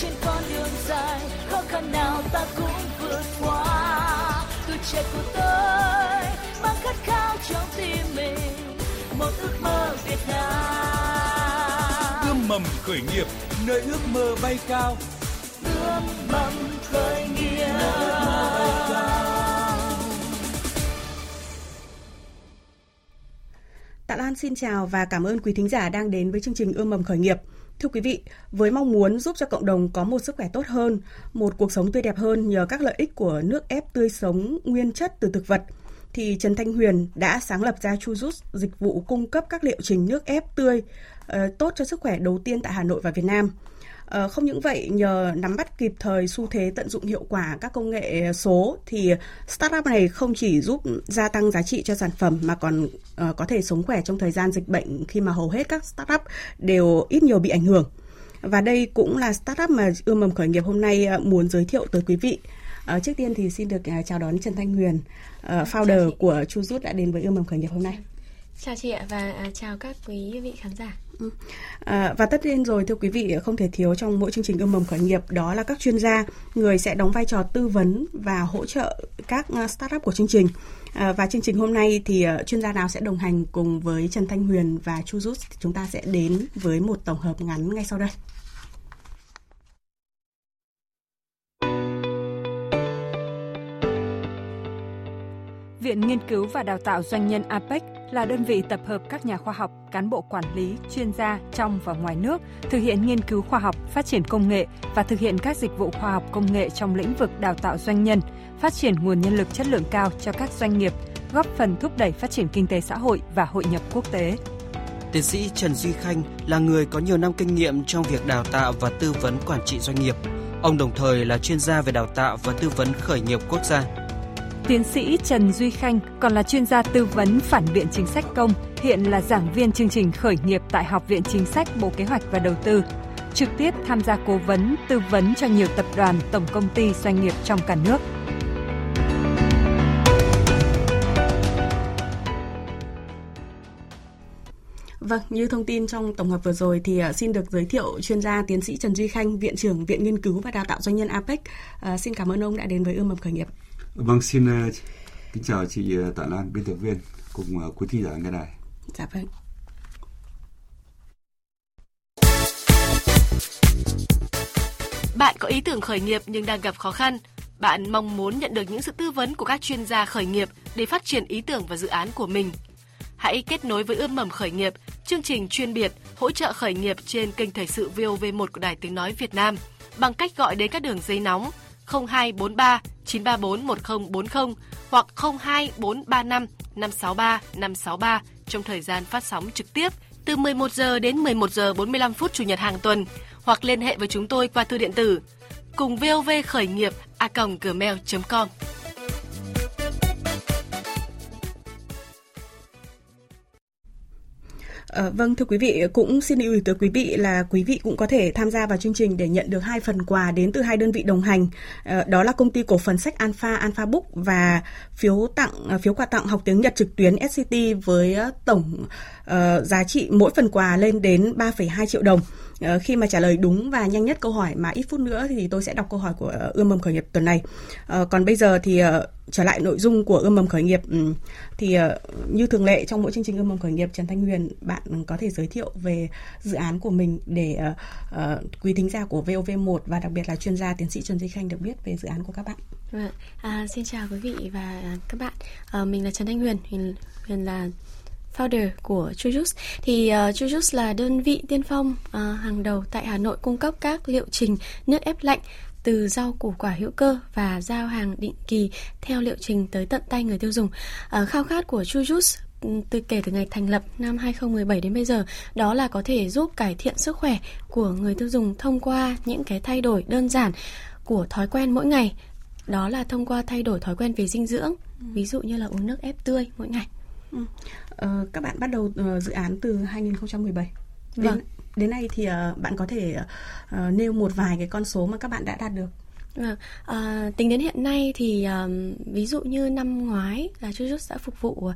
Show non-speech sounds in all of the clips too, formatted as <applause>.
trên con đường dài khó khăn nào ta cũng vượt qua. Tuổi trẻ của tôi mang khát khao trong tim mình một ước mơ Việt Nam. Ươm mầm khởi nghiệp nơi ước mơ bay cao. Ươm mầm khởi nghiệp. Tạ Lan xin chào và cảm ơn quý thính giả đang đến với chương trình Ươm mầm khởi nghiệp. Thưa quý vị, với mong muốn giúp cho cộng đồng có một sức khỏe tốt hơn, một cuộc sống tươi đẹp hơn nhờ các lợi ích của nước ép tươi sống nguyên chất từ thực vật, thì Trần Thanh Huyền đã sáng lập ra Chu Jus, dịch vụ cung cấp các liệu trình nước ép tươi uh, tốt cho sức khỏe đầu tiên tại Hà Nội và Việt Nam. Uh, không những vậy, nhờ nắm bắt kịp thời xu thế tận dụng hiệu quả các công nghệ số thì startup này không chỉ giúp gia tăng giá trị cho sản phẩm mà còn uh, có thể sống khỏe trong thời gian dịch bệnh khi mà hầu hết các startup đều ít nhiều bị ảnh hưởng. Và đây cũng là startup mà ươm mầm khởi nghiệp hôm nay uh, muốn giới thiệu tới quý vị. Trước tiên thì xin được chào đón Trần Thanh Huyền, uh, founder của Chu Rút đã đến với ươm mầm khởi nghiệp hôm nay. Chào chị ạ và à, chào các quý vị khán giả. Ừ. À, và tất nhiên rồi thưa quý vị không thể thiếu trong mỗi chương trình ươm mầm khởi nghiệp đó là các chuyên gia người sẽ đóng vai trò tư vấn và hỗ trợ các startup của chương trình à, và chương trình hôm nay thì uh, chuyên gia nào sẽ đồng hành cùng với Trần Thanh Huyền và Chu Rút chúng ta sẽ đến với một tổng hợp ngắn ngay sau đây. Viện Nghiên cứu và Đào tạo Doanh nhân APEC là đơn vị tập hợp các nhà khoa học, cán bộ quản lý, chuyên gia trong và ngoài nước thực hiện nghiên cứu khoa học, phát triển công nghệ và thực hiện các dịch vụ khoa học công nghệ trong lĩnh vực đào tạo doanh nhân, phát triển nguồn nhân lực chất lượng cao cho các doanh nghiệp, góp phần thúc đẩy phát triển kinh tế xã hội và hội nhập quốc tế. Tiến sĩ Trần Duy Khanh là người có nhiều năm kinh nghiệm trong việc đào tạo và tư vấn quản trị doanh nghiệp. Ông đồng thời là chuyên gia về đào tạo và tư vấn khởi nghiệp quốc gia. Tiến sĩ Trần Duy Khanh còn là chuyên gia tư vấn phản biện chính sách công, hiện là giảng viên chương trình khởi nghiệp tại Học viện Chính sách Bộ Kế hoạch và Đầu tư, trực tiếp tham gia cố vấn, tư vấn cho nhiều tập đoàn, tổng công ty, doanh nghiệp trong cả nước. Vâng, như thông tin trong tổng hợp vừa rồi thì à, xin được giới thiệu chuyên gia tiến sĩ Trần Duy Khanh, Viện trưởng Viện Nghiên cứu và Đào tạo Doanh nhân APEC. À, xin cảm ơn ông đã đến với ươm mầm khởi nghiệp. Vâng, xin uh, kính chào chị Tạ Lan, biên tập viên cùng uh, quý thính giả nghe đài. Dạ vâng. Bạn có ý tưởng khởi nghiệp nhưng đang gặp khó khăn. Bạn mong muốn nhận được những sự tư vấn của các chuyên gia khởi nghiệp để phát triển ý tưởng và dự án của mình. Hãy kết nối với ươm mầm khởi nghiệp, chương trình chuyên biệt hỗ trợ khởi nghiệp trên kênh thời sự VOV1 của Đài Tiếng Nói Việt Nam bằng cách gọi đến các đường dây nóng 0243 934 1040 hoặc 02435 563 563 trong thời gian phát sóng trực tiếp từ 11 giờ đến 11 giờ 45 phút chủ nhật hàng tuần hoặc liên hệ với chúng tôi qua thư điện tử cùng vov khởi nghiệp a gmail.com. À, vâng thưa quý vị cũng xin lưu ý tới quý vị là quý vị cũng có thể tham gia vào chương trình để nhận được hai phần quà đến từ hai đơn vị đồng hành à, đó là công ty cổ phần sách Alpha Alpha Book và phiếu tặng ờ, phiếu quà tặng học tiếng Nhật trực tuyến SCT với tổng uh, giá trị mỗi phần quà lên đến 3,2 triệu đồng. Ờ, khi mà trả lời đúng và nhanh nhất câu hỏi mà ít phút nữa thì tôi sẽ đọc câu hỏi của ờ, ươm mầm khởi nghiệp tuần này. Ờ, còn bây giờ thì trở lại nội dung của ươm mầm khởi nghiệp ừ, thì như thường lệ trong mỗi chương trình ươm mầm khởi nghiệp Trần Thanh Huyền bạn có thể giới thiệu về dự án của mình để quý thính giả của VOV1 và đặc biệt là chuyên gia tiến sĩ Trần Duy Khanh được biết về dự án của các bạn. Vâng à, xin chào quý vị và các bạn. À, mình là Trần Thanh Huyền, Huyền, Huyền là founder của Chujus thì uh, Chujus là đơn vị tiên phong uh, hàng đầu tại Hà Nội cung cấp các liệu trình nước ép lạnh từ rau củ quả hữu cơ và giao hàng định kỳ theo liệu trình tới tận tay người tiêu dùng. Uh, khao khát của Chujus từ kể từ ngày thành lập năm 2017 đến bây giờ đó là có thể giúp cải thiện sức khỏe của người tiêu dùng thông qua những cái thay đổi đơn giản của thói quen mỗi ngày đó là thông qua thay đổi thói quen về dinh dưỡng ví dụ như là uống nước ép tươi mỗi ngày ừ. Ờ, các bạn bắt đầu uh, dự án từ 2017 đến, vâng. đến nay thì uh, bạn có thể uh, nêu một vài cái con số mà các bạn đã đạt được. Vâng, à, tính đến hiện nay thì um, ví dụ như năm ngoái là Chujus đã phục vụ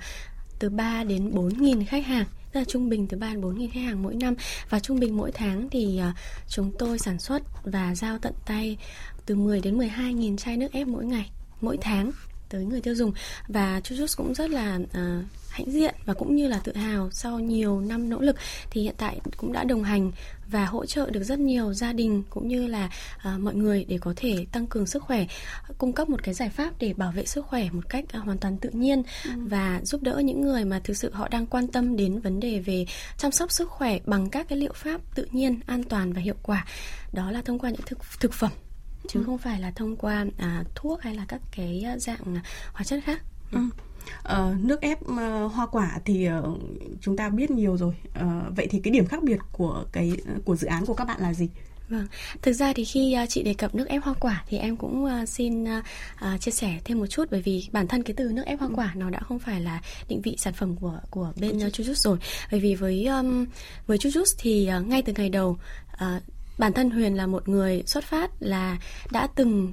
từ 3 đến 4 nghìn khách hàng tức là trung bình từ 3 đến 4 nghìn khách hàng mỗi năm. Và trung bình mỗi tháng thì uh, chúng tôi sản xuất và giao tận tay từ 10 đến 12 nghìn chai nước ép mỗi ngày mỗi tháng tới người tiêu dùng. Và Chujus cũng rất là uh, hãnh diện và cũng như là tự hào sau nhiều năm nỗ lực thì hiện tại cũng đã đồng hành và hỗ trợ được rất nhiều gia đình cũng như là uh, mọi người để có thể tăng cường sức khỏe cung cấp một cái giải pháp để bảo vệ sức khỏe một cách uh, hoàn toàn tự nhiên ừ. và giúp đỡ những người mà thực sự họ đang quan tâm đến vấn đề về chăm sóc sức khỏe bằng các cái liệu pháp tự nhiên an toàn và hiệu quả. Đó là thông qua những thực thực phẩm chứ ừ. không phải là thông qua à, thuốc hay là các cái dạng hóa chất khác ừ. Uh, nước ép uh, hoa quả thì uh, chúng ta biết nhiều rồi. Uh, vậy thì cái điểm khác biệt của cái của dự án của các bạn là gì? Vâng, thực ra thì khi uh, chị đề cập nước ép hoa quả thì em cũng uh, xin uh, chia sẻ thêm một chút bởi vì bản thân cái từ nước ép hoa quả nó đã không phải là định vị sản phẩm của của bên Chujus rồi. Bởi vì với um, với Chujus thì ngay từ ngày đầu bản thân Huyền là một người xuất phát là đã từng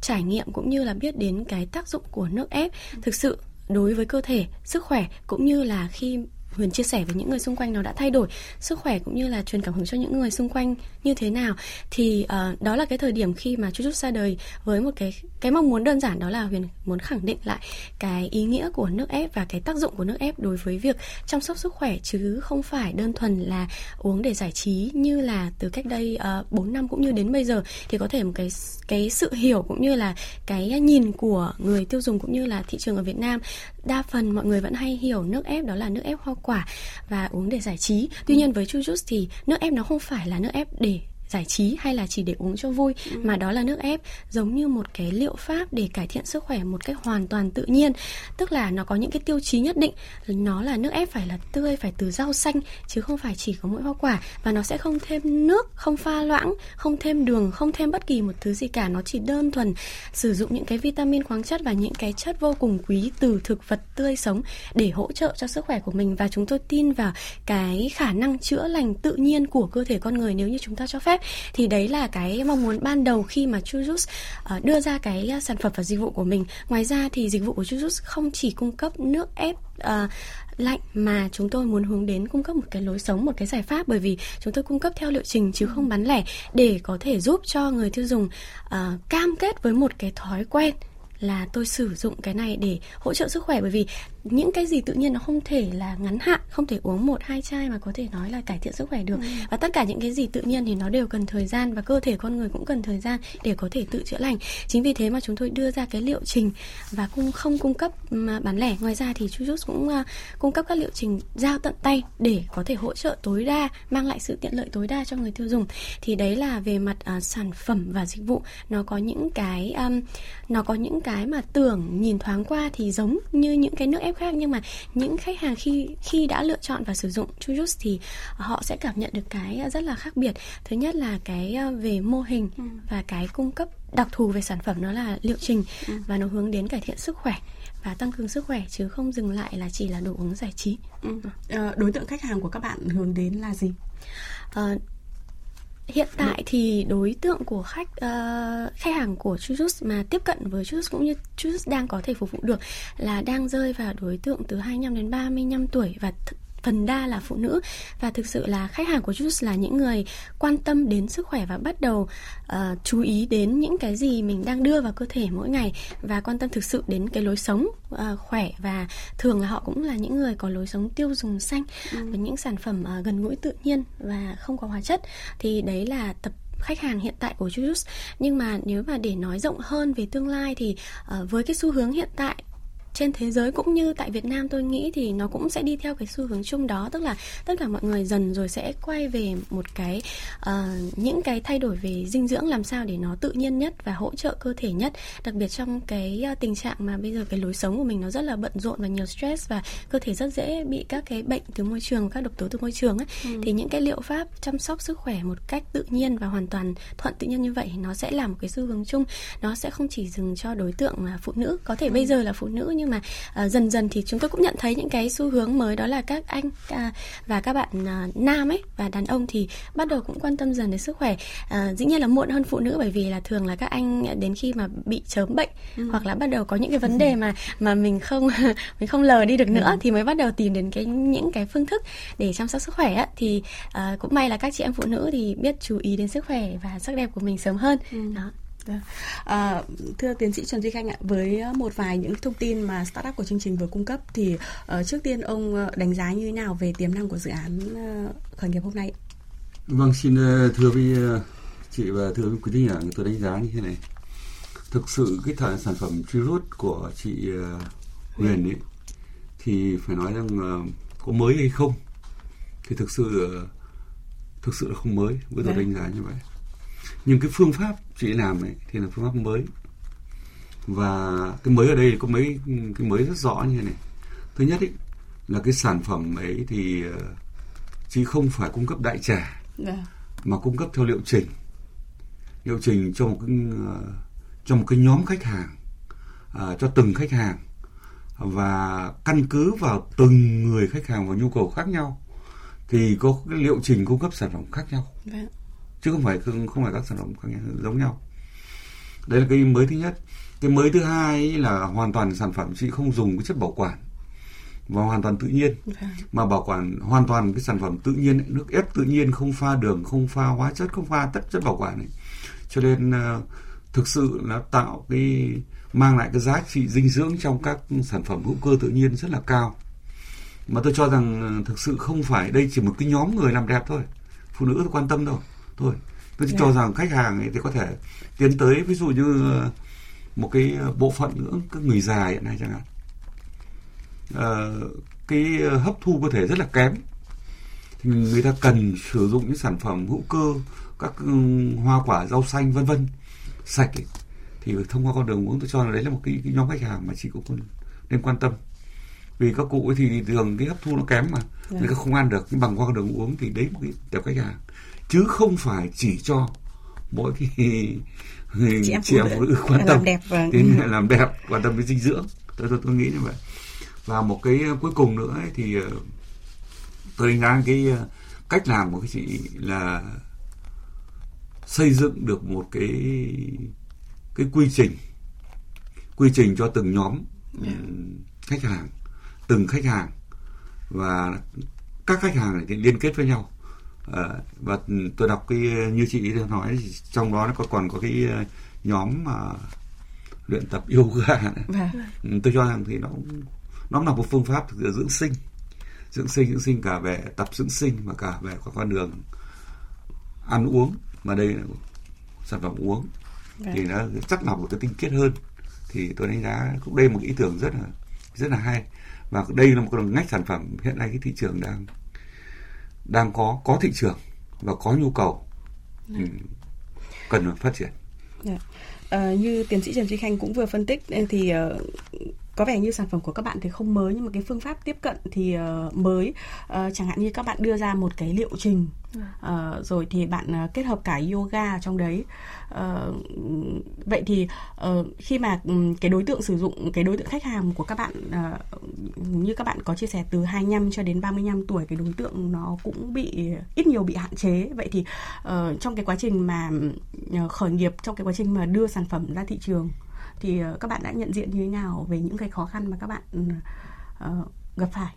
trải nghiệm cũng như là biết đến cái tác dụng của nước ép. Thực sự đối với cơ thể, sức khỏe cũng như là khi Huyền chia sẻ với những người xung quanh nó đã thay đổi sức khỏe cũng như là truyền cảm hứng cho những người xung quanh như thế nào. Thì uh, đó là cái thời điểm khi mà Chút ra đời với một cái cái mong muốn đơn giản đó là Huyền muốn khẳng định lại cái ý nghĩa của nước ép và cái tác dụng của nước ép đối với việc chăm sóc sức khỏe chứ không phải đơn thuần là uống để giải trí như là từ cách đây ờ, uh, 4 năm cũng như đến bây giờ. Thì có thể một cái cái sự hiểu cũng như là cái nhìn của người tiêu dùng cũng như là thị trường ở Việt Nam đa phần mọi người vẫn hay hiểu nước ép đó là nước ép hoa quả và uống để giải trí. Tuy nhiên với chu juice thì nước ép nó không phải là nước ép để giải trí hay là chỉ để uống cho vui ừ. mà đó là nước ép giống như một cái liệu pháp để cải thiện sức khỏe một cách hoàn toàn tự nhiên. Tức là nó có những cái tiêu chí nhất định nó là nước ép phải là tươi phải từ rau xanh chứ không phải chỉ có mỗi hoa quả. Và nó sẽ không thêm nước không pha loãng không thêm đường không thêm bất kỳ một thứ gì cả. Nó chỉ đơn thuần sử dụng những cái vitamin khoáng chất và những cái chất vô cùng quý từ thực vật tươi sống để hỗ trợ cho sức khỏe của mình. Và chúng tôi tin vào cái khả năng chữa lành tự nhiên của cơ thể con người nếu như chúng ta cho phép thì đấy là cái mong muốn ban đầu khi mà Chujus ờ, đưa ra cái ờ, sản phẩm và dịch vụ của mình. Ngoài ra thì dịch vụ của Chujus không chỉ cung cấp nước ép uh, lạnh mà chúng tôi muốn hướng đến cung cấp một cái lối sống một cái giải pháp. Bởi vì chúng tôi cung cấp theo liệu trình chứ không bán lẻ để có thể giúp cho người tiêu dùng uh, cam kết với một cái thói quen là tôi sử dụng cái này để hỗ trợ sức khỏe. Bởi vì những cái gì tự nhiên nó không thể là ngắn hạn không thể uống một hai chai mà có thể nói là cải thiện sức khỏe được. Ừ. và tất cả những cái gì tự nhiên thì nó đều cần thời gian và cơ thể con người cũng cần thời gian để có thể tự chữa lành. Chính vì thế mà chúng tôi đưa ra cái liệu trình và cũng không cung cấp bán lẻ. Ngoài ra thì Chujus cũng uh, cung cấp các liệu trình giao tận tay để có thể hỗ trợ tối đa mang lại sự tiện lợi tối đa cho người tiêu dùng. Thì đấy là về mặt uh, sản phẩm và dịch vụ. Nó có những cái um, nó có những cái mà tưởng nhìn thoáng qua thì giống như những cái nước ép khác nhưng mà những khách hàng khi khi đã lựa chọn và sử dụng Chujus thì họ sẽ cảm nhận được cái rất là khác biệt thứ nhất là cái ờ, về mô hình ừ. và cái cung cấp đặc thù về sản phẩm nó là liệu trình ừ. và nó hướng đến cải thiện sức khỏe và tăng cường sức khỏe chứ không dừng lại là chỉ là đồ uống giải trí. Ừ. À, đối tượng khách hàng của các bạn hướng đến là gì? À, Hiện tại thì đối tượng của khách uh, khách hàng của Chujus mà tiếp cận với Chujus cũng như Chujus đang có thể phục vụ được là đang rơi vào đối tượng từ 25 đến 35 tuổi và phần đa là phụ nữ. Và thực sự là khách hàng của Juice là những người quan tâm đến sức khỏe và bắt đầu uh, chú ý đến những cái gì mình đang đưa vào cơ thể mỗi ngày và quan tâm thực sự đến cái lối sống uh, khỏe. Và thường là họ cũng là những người có lối sống tiêu dùng xanh ừ. với những sản phẩm uh, gần gũi tự nhiên và không có hóa chất. Thì đấy là tập khách hàng hiện tại của Juice. Nhưng mà nếu mà để nói rộng hơn về tương lai thì uh, với cái xu hướng hiện tại trên thế giới cũng như tại Việt Nam tôi nghĩ thì nó cũng sẽ đi theo cái xu hướng chung đó. Tức là tất cả mọi người dần rồi sẽ quay về một cái uh, những cái thay đổi về dinh dưỡng làm sao để nó tự nhiên nhất và hỗ trợ cơ thể nhất. Đặc biệt trong cái uh, tình trạng mà bây giờ cái lối sống của mình nó rất là bận rộn và nhiều stress và cơ thể rất dễ bị các cái bệnh từ môi trường các độc tố từ môi trường ấy. Ừ. thì những cái liệu pháp chăm sóc sức khỏe một cách tự nhiên và hoàn toàn thuận tự nhiên như vậy nó sẽ là một cái xu hướng chung. Nó sẽ không chỉ dừng cho đối tượng là phụ nữ. Có thể ừ. bây giờ là phụ nữ nhưng nhưng mà uh, dần dần thì chúng tôi cũng nhận thấy những cái xu hướng mới đó là các anh uh, và các bạn uh, nam ấy và đàn ông thì bắt đầu cũng quan tâm dần đến sức khỏe uh, dĩ nhiên là muộn hơn phụ nữ bởi vì là thường là các anh đến khi mà bị chớm bệnh ừ. hoặc là bắt đầu có những cái vấn đề mà mà mình không <laughs> mình không lờ đi được nữa ừ. thì mới bắt đầu tìm đến cái những cái phương thức để chăm sóc sức khỏe á, thì uh, cũng may là các chị em phụ nữ thì biết chú ý đến sức khỏe và sắc đẹp của mình sớm hơn ừ. đó À, thưa tiến sĩ Trần Duy Khanh ạ, với một vài những thông tin mà startup của chương trình vừa cung cấp thì uh, trước tiên ông đánh giá như thế nào về tiềm năng của dự án uh, khởi nghiệp hôm nay? Vâng, xin thưa với chị và thưa với quý thính giả, tôi đánh giá như thế này. Thực sự cái thả sản phẩm Trirut của chị Huyền ấy thì phải nói rằng có mới hay không thì thực sự thực sự là không mới với tôi dạ. đánh giá như vậy nhưng cái phương pháp chị làm ấy thì là phương pháp mới. Và cái mới ở đây có mấy cái mới rất rõ như này. Thứ nhất ấy là cái sản phẩm ấy thì uh, chị không phải cung cấp đại trà dạ. mà cung cấp theo liệu trình. Liệu trình cho một cái uh, cho một cái nhóm khách hàng uh, cho từng khách hàng. Và căn cứ vào từng người khách hàng và nhu cầu khác nhau thì có cái liệu trình cung cấp sản phẩm khác nhau. Vâng. Chứ không phải không, không phải các sản phẩm khác giống nhau. Đây là cái mới thứ nhất. Cái mới thứ hai là hoàn toàn sản phẩm chị không dùng cái chất bảo quản và hoàn toàn tự nhiên. Vâng. mà bảo quản hoàn toàn cái sản phẩm tự nhiên nước ép tự nhiên không pha đường không pha hóa chất không pha tất chất bảo quản ấy. cho nên uh, thực sự nó tạo cái mang lại cái giá trị dinh dưỡng trong các sản phẩm hữu cơ tự nhiên rất là cao. Mà tôi cho rằng ờ, thực sự không phải đây chỉ một cái nhóm người làm đẹp thôi. Phụ nữ quan tâm đâu thôi tôi yeah. cho rằng khách hàng ấy thì có thể tiến tới ví dụ như ờ, một cái ờ, bộ phận nữa các người già hiện nay chẳng hạn à, cái hấp thu cơ thể rất là kém thì người ta cần sử dụng những sản phẩm hữu cơ các ừ, hoa quả rau xanh vân vân sạch ấy. thì thông qua con đường uống tôi cho là đấy là một cái, cái nhóm khách hàng mà chị cũng nên quan tâm vì các cụ ấy thì thường cái hấp thu nó kém mà yeah. Dạ. người ta không ăn được nhưng bằng qua đường uống thì đấy một cái tập khách hàng chứ không phải chỉ cho mỗi cái chị <laughs> em, chị em phụ nữ quan tâm làm đẹp và... đến <laughs> làm đẹp quan tâm đến dinh dưỡng tôi tôi tôi nghĩ như vậy và một cái cuối cùng nữa ấy, thì ờ, tôi đánh giá cái ờ, cách làm của cái chị là xây dựng được một cái cái quy trình quy trình cho từng nhóm yeah. Dạ. khách hàng từng khách hàng và các khách hàng thì liên kết với nhau à, và tôi đọc cái như chị nói trong đó nó có còn có cái ờ, nhóm mà luyện tập yoga nữa. Vâng. tôi cho rằng thì nó nó là một phương pháp dưỡng sinh dưỡng sinh dưỡng sinh cả về tập dưỡng sinh và cả về con đường ăn uống mà đây là sản phẩm uống vâng. thì nó chắc lọc một cái tinh khiết hơn thì tôi đánh giá cũng đây một ý tưởng rất là rất là hay và đây là một cái ngách sản phẩm hiện nay cái thị trường đang đang có có thị trường và có nhu cầu ừ, cần phải phát triển. Yeah. Dạ. Uh, như tiến sĩ Trần Duy Khanh cũng vừa phân tích thì uh, có vẻ như sản phẩm của các bạn thì không mới nhưng mà cái phương pháp tiếp cận thì uh, mới. Uh, chẳng hạn như các bạn đưa ra một cái liệu trình uh, rồi thì bạn uh, kết hợp cả yoga trong đấy. Uh, vậy thì uh, khi mà um, cái đối tượng sử dụng cái đối tượng khách hàng của các bạn uh, như các bạn có chia sẻ từ 25 cho đến 35 tuổi cái đối tượng nó cũng bị ít nhiều bị hạn chế. Vậy thì uh, trong cái quá trình mà uh, khởi nghiệp trong cái quá trình mà đưa sản phẩm ra thị trường thì ờ, các bạn đã nhận diện như thế nào về những cái khó khăn mà các bạn uh, gặp phải?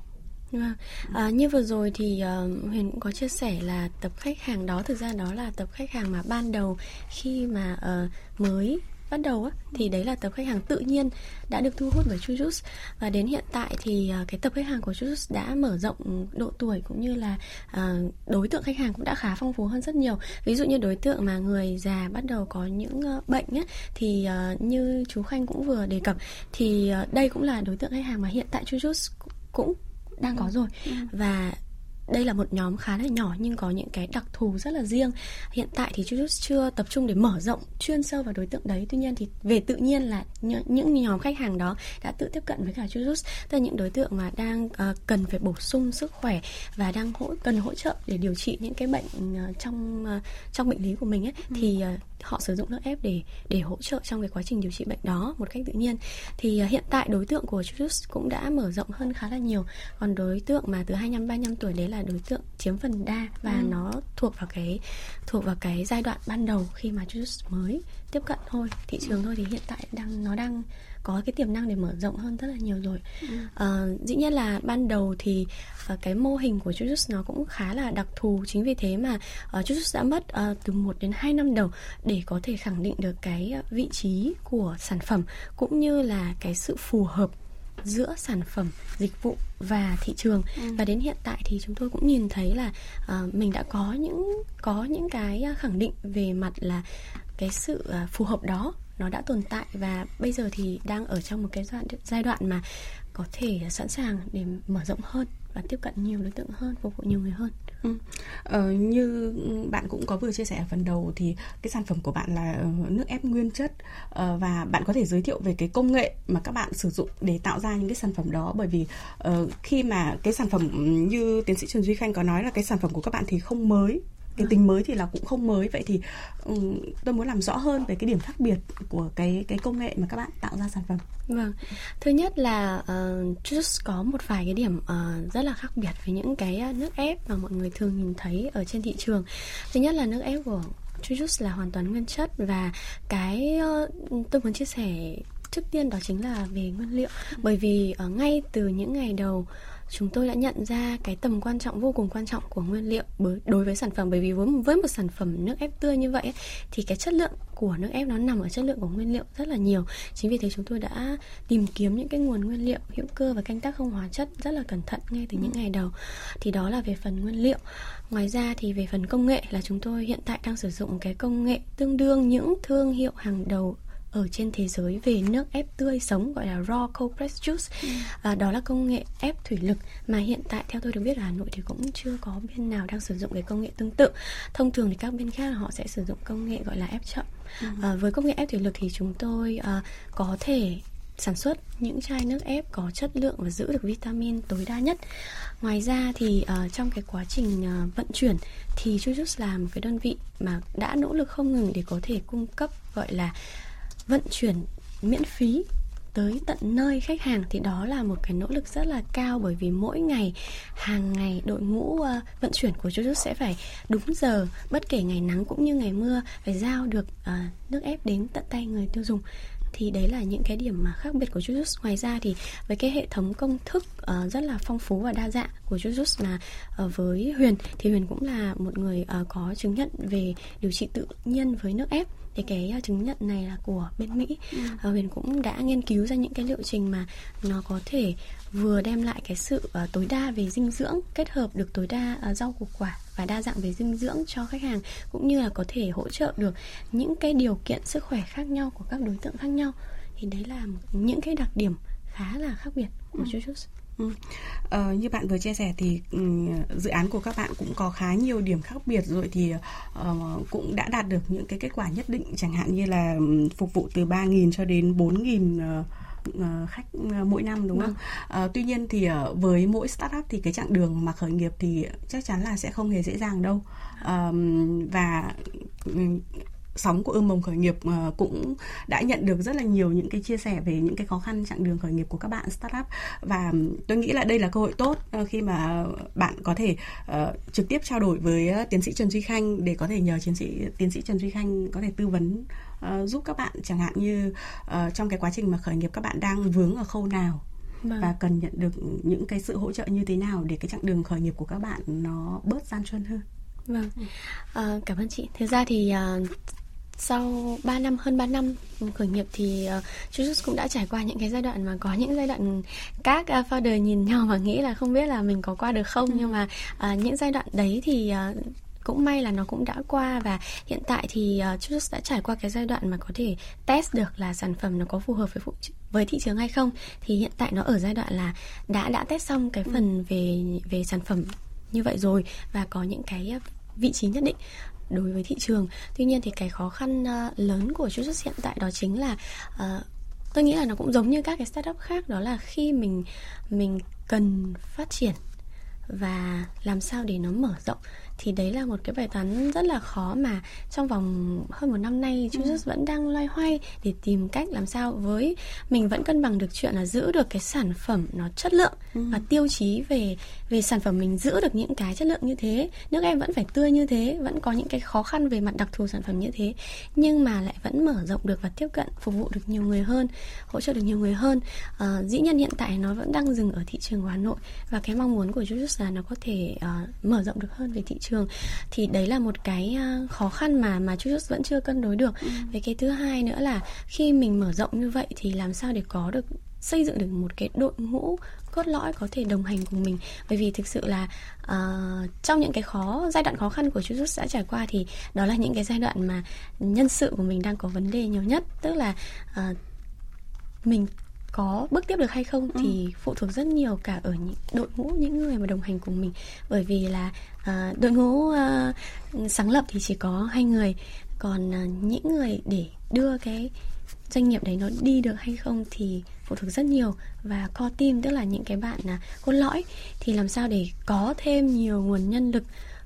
Vâng. À, như vừa rồi thì uh, Huyền cũng có chia sẻ là tập khách hàng đó thực ra đó là tập khách hàng mà ban đầu khi mà uh, mới bắt đầu á, thì đấy là tập khách hàng tự nhiên đã được thu hút bởi Chujus và đến hiện tại thì uh, cái tập khách hàng của Chujus đã mở rộng độ tuổi cũng như là uh, đối tượng khách hàng cũng đã khá phong phú hơn rất nhiều. Ví dụ như đối tượng mà người già bắt đầu có những uh, bệnh á, thì uh, như chú Khanh cũng vừa đề cập thì uh, đây cũng là đối tượng khách hàng mà hiện tại Chujus cũng đang có rồi. Ừ. và đây là một nhóm khá là nhỏ nhưng có những cái đặc thù rất là riêng. Hiện tại thì Jujutsu chưa tập trung để mở rộng chuyên sâu vào đối tượng đấy. Tuy nhiên thì về tự nhiên là những nhóm khách hàng đó đã tự tiếp cận với cả Jujutsu tức là những đối tượng mà đang uh, cần phải bổ sung sức khỏe và đang hỗ cần hỗ trợ để điều trị những cái bệnh uh, trong uh, trong bệnh lý của mình ấy ừ. thì uh, họ sử dụng nước ép để để hỗ trợ trong cái quá trình điều trị bệnh đó một cách tự nhiên. Thì uh, hiện tại đối tượng của Juice cũng đã mở rộng hơn khá là nhiều. Còn đối tượng mà từ 25 35 tuổi đấy là đối tượng chiếm phần đa và ừ. nó thuộc vào cái thuộc vào cái giai đoạn ban đầu khi mà Juice mới tiếp cận thôi. Thị trường thôi thì hiện tại đang nó đang có cái tiềm năng để mở rộng hơn rất là nhiều rồi ừ. à, dĩ nhiên là ban đầu thì uh, cái mô hình của Jujutsu nó cũng khá là đặc thù chính vì thế mà uh, Jujutsu đã mất uh, từ 1 đến 2 năm đầu để có thể khẳng định được cái vị trí của sản phẩm cũng như là cái sự phù hợp giữa sản phẩm dịch vụ và thị trường ừ. và đến hiện tại thì chúng tôi cũng nhìn thấy là uh, mình đã có những có những cái khẳng định về mặt là cái sự uh, phù hợp đó nó đã tồn tại và bây giờ thì đang ở trong một cái giai đoạn giai đoạn mà có thể sẵn sàng để mở rộng hơn và tiếp cận nhiều đối tượng hơn phục vụ nhiều người hơn. Ừ. ờ, như bạn cũng có vừa chia sẻ ở phần đầu thì cái sản phẩm của bạn là ờ, nước ép nguyên chất. Ờ, và bạn có thể giới thiệu về cái công nghệ mà các bạn sử dụng để tạo ra những cái sản phẩm đó? Bởi vì uh, khi mà cái sản phẩm như tiến sĩ Trần Duy Khanh có nói là cái sản phẩm của các bạn thì không mới cái tính mới thì là cũng không mới. Vậy thì um, tôi muốn làm rõ hơn về cái điểm khác biệt của cái cái công nghệ mà các bạn tạo ra sản phẩm. Vâng. Thứ nhất là uh, just có một vài cái điểm uh, rất là khác biệt với những cái ờ, nước ép mà mọi người thường nhìn thấy ở trên thị trường. Thứ nhất là nước ép của Jujus là hoàn toàn nguyên chất và cái uh, tôi muốn chia sẻ trước tiên đó chính là về nguyên liệu. Bởi vì ở ngay từ những ngày đầu chúng tôi đã nhận ra cái tầm quan trọng, vô cùng quan trọng của nguyên liệu đối với sản phẩm. Bởi vì với với một sản phẩm nước ép tươi như vậy thì cái chất lượng của nước ép nó nằm ở chất lượng của nguyên liệu rất là nhiều. Chính vì thế chúng tôi đã tìm kiếm những cái nguồn nguyên liệu hữu cơ và canh tác không hóa chất rất là cẩn thận ngay từ những ngày đầu. Thì đó là về phần nguyên liệu. Ngoài ra thì về phần công nghệ là chúng tôi hiện tại đang sử dụng cái công nghệ tương đương những thương hiệu hàng đầu ở trên thế giới về nước ép tươi sống gọi là raw cold pressed juice ừ. à, đó là công nghệ ép thủy lực mà hiện tại theo tôi được biết ở Hà Nội thì cũng chưa có bên nào đang sử dụng cái công nghệ tương tự thông thường thì các bên khác họ sẽ sử dụng công nghệ gọi là ép chậm ừ. à, với công nghệ ép thủy lực thì chúng tôi à, có thể sản xuất những chai nước ép có chất lượng và giữ được vitamin tối đa nhất. Ngoài ra thì uh, trong cái quá trình uh, vận chuyển thì Jujus là một cái đơn vị mà đã nỗ lực không ngừng để có thể cung cấp gọi là vận chuyển miễn phí tới tận nơi khách hàng thì đó là một cái nỗ lực rất là cao bởi vì mỗi ngày hàng ngày đội ngũ uh, vận chuyển của Jujutsu sẽ phải đúng giờ bất kể ngày nắng cũng như ngày mưa phải giao được uh, nước ép đến tận tay người tiêu dùng. Thì đấy là những cái điểm mà khác biệt của Jujutsu ngoài ra thì với cái hệ thống công thức uh, rất là phong phú và đa dạng của Jujutsu là uh, với Huyền thì Huyền cũng là một người uh, có chứng nhận về điều trị tự nhiên với nước ép thì cái uh, chứng nhận này là của bên Mỹ ừ. uh, Huyền cũng đã nghiên cứu ra những cái liệu trình mà nó có thể vừa đem lại cái sự uh, tối đa về dinh dưỡng kết hợp được tối đa rau củ quả và đa dạng về dinh dưỡng cho khách hàng cũng như là có thể hỗ trợ được những cái điều kiện sức khỏe khác nhau của các đối tượng khác nhau thì đấy là những cái đặc điểm khá là khác biệt của ừ. Jujutsu. Ừ. Ờ, như bạn vừa chia sẻ thì um, dự án của các bạn cũng có khá nhiều điểm khác biệt rồi thì uh, cũng đã đạt được những cái kết quả nhất định chẳng hạn như là phục vụ từ 3.000 cho đến 4.000 uh, Ờ, khách ờ, mỗi năm đúng không? À, tuy nhiên thì với mỗi startup thì cái chặng đường mà khởi nghiệp thì chắc chắn là sẽ không hề dễ dàng đâu à, và sóng của ươm mầm khởi nghiệp cũng đã nhận được rất là nhiều những cái chia sẻ về những cái khó khăn chặng đường khởi nghiệp của các bạn startup và tôi nghĩ là đây là cơ hội tốt khi mà bạn có thể uh, trực tiếp trao đổi với tiến sĩ Trần Duy Khanh để có thể nhờ tiến sĩ tiến sĩ Trần Duy Khanh có thể tư vấn giúp các bạn chẳng hạn như trong cái quá trình mà khởi nghiệp các bạn đang vướng ở khâu nào Vâng. và cần nhận được những cái sự hỗ trợ như thế nào để cái chặng đường khởi nghiệp của các bạn nó bớt gian truân hơn. Vâng, à, cảm ơn chị. Thực ra thì uh, sau 3 năm hơn 3 năm khởi nghiệp thì uh, Jujutsu cũng đã trải qua những cái giai đoạn mà có những giai đoạn các uh, founder nhìn nhau và nghĩ là không biết là mình có qua được không ừ. nhưng mà uh, những giai đoạn đấy thì uh, cũng may là nó cũng đã qua và hiện tại thì uh, Chus đã trải qua cái giai đoạn mà có thể test được là sản phẩm nó có phù hợp với phụ với thị trường hay không thì hiện tại nó ở giai đoạn là đã đã test xong cái ừ. phần về về sản phẩm như vậy rồi và có những cái vị trí nhất định đối với thị trường. Tuy nhiên thì cái khó khăn uh, lớn của Chus hiện tại đó chính là uh, tôi nghĩ là nó cũng giống như các cái startup khác đó là khi mình mình cần phát triển và làm sao để nó mở rộng thì đấy là một cái bài toán rất là khó mà trong vòng hơn một năm nay chú ừ. vẫn đang loay hoay để tìm cách làm sao với mình vẫn cân bằng được chuyện là giữ được cái sản phẩm nó chất lượng ừ. và tiêu chí về về sản phẩm mình giữ được những cái chất lượng như thế nước em vẫn phải tươi như thế vẫn có những cái khó khăn về mặt đặc thù sản phẩm như thế nhưng mà lại vẫn mở rộng được và tiếp cận phục vụ được nhiều người hơn hỗ trợ được nhiều người hơn à, dĩ nhiên hiện tại nó vẫn đang dừng ở thị trường của Hà Nội và cái mong muốn của Jujutsu là nó có thể uh, mở rộng được hơn về thị trường thì đấy là một cái uh, khó khăn mà mà Jujutsu vẫn chưa cân đối được. Ừ. về cái thứ hai nữa là khi mình mở rộng như vậy thì làm sao để có được xây dựng được một cái đội ngũ cốt lõi có thể đồng hành cùng mình? Bởi vì thực sự là uh, trong những cái khó giai đoạn khó khăn của chú Rút đã trải qua thì đó là những cái giai đoạn mà nhân sự của mình đang có vấn đề nhiều nhất. Tức là uh, mình có bước tiếp được hay không ừ. thì phụ thuộc rất nhiều cả ở những đội ngũ những người mà đồng hành cùng mình. Bởi vì là uh, đội ngũ uh, sáng lập thì chỉ có hai người. Còn uh, những người để đưa cái doanh nghiệp đấy nó đi được hay không thì phụ thuộc rất nhiều. Và core team tức là những cái bạn là cốt lõi thì làm sao để có thêm nhiều nguồn nhân lực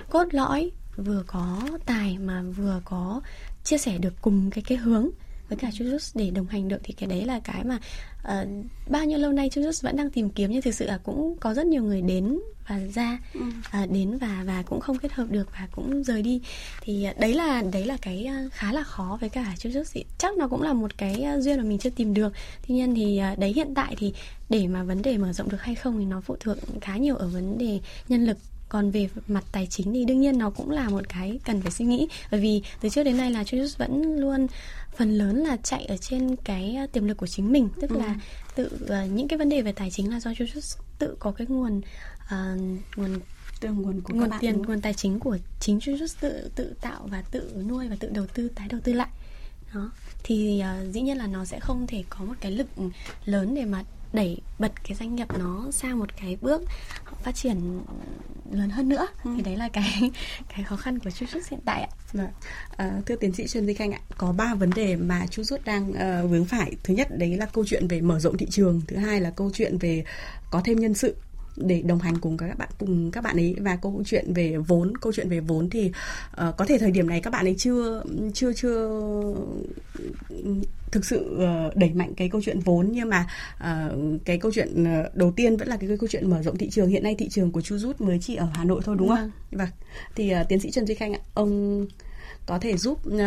cốt lõi vừa có tài mà vừa có chia sẻ được cùng cái cái hướng với cả Chujus để đồng hành được thì cái đấy là cái mà uh, bao nhiêu lâu nay Chujus vẫn đang tìm kiếm nhưng thực sự là cũng có rất nhiều người đến và ra ừ. uh, đến và và cũng không kết hợp được và cũng rời đi. Thì uh, đấy là đấy là cái uh, khá là khó với cả thì chắc nó cũng là một cái uh, duyên mà mình chưa tìm được. Tuy nhiên thì uh, đấy hiện tại thì để mà vấn đề mở rộng được hay không thì nó phụ thuộc khá nhiều ở vấn đề nhân lực còn về mặt tài chính thì đương nhiên nó cũng là một cái cần phải suy nghĩ. Bởi vì từ trước đến nay là Chujus vẫn luôn phần lớn là chạy ở trên cái ờ, tiềm lực của chính mình. Tức ừ. là tự uh, những cái vấn đề về tài chính là do Jujutsu tự có cái nguồn uh, nguồn từ nguồn của nguồn tiền nguồn tài chính của chính Jujutsu tự tự tạo và tự nuôi và tự đầu tư tái đầu tư lại. Đó. Thì uh, dĩ nhiên là nó sẽ không thể có một cái lực lớn để mà đẩy bật cái doanh nghiệp nó sang một cái bước phát triển lớn hơn nữa ừ. thì đấy là cái <laughs> cái khó khăn của Chu Rút hiện tại ạ. Vâng. À, thưa tiến sĩ Trần Duy Khanh ạ, có ba vấn đề mà Chu Rút đang uh, vướng phải. Thứ nhất đấy là câu chuyện về mở rộng thị trường, thứ hai là câu chuyện về có thêm nhân sự để đồng hành cùng các bạn cùng các bạn ấy và câu chuyện về vốn câu chuyện về vốn thì uh, có thể thời điểm này các bạn ấy chưa chưa chưa thực sự uh, đẩy mạnh cái câu chuyện vốn nhưng mà uh, cái câu chuyện đầu tiên vẫn là cái, cái câu chuyện mở rộng thị trường hiện nay thị trường của Chu Rút mới chỉ ở Hà Nội thôi đúng không? Vâng. vâng. Thì uh, tiến sĩ Trần Duy Khanh ạ, ông có thể giúp uh,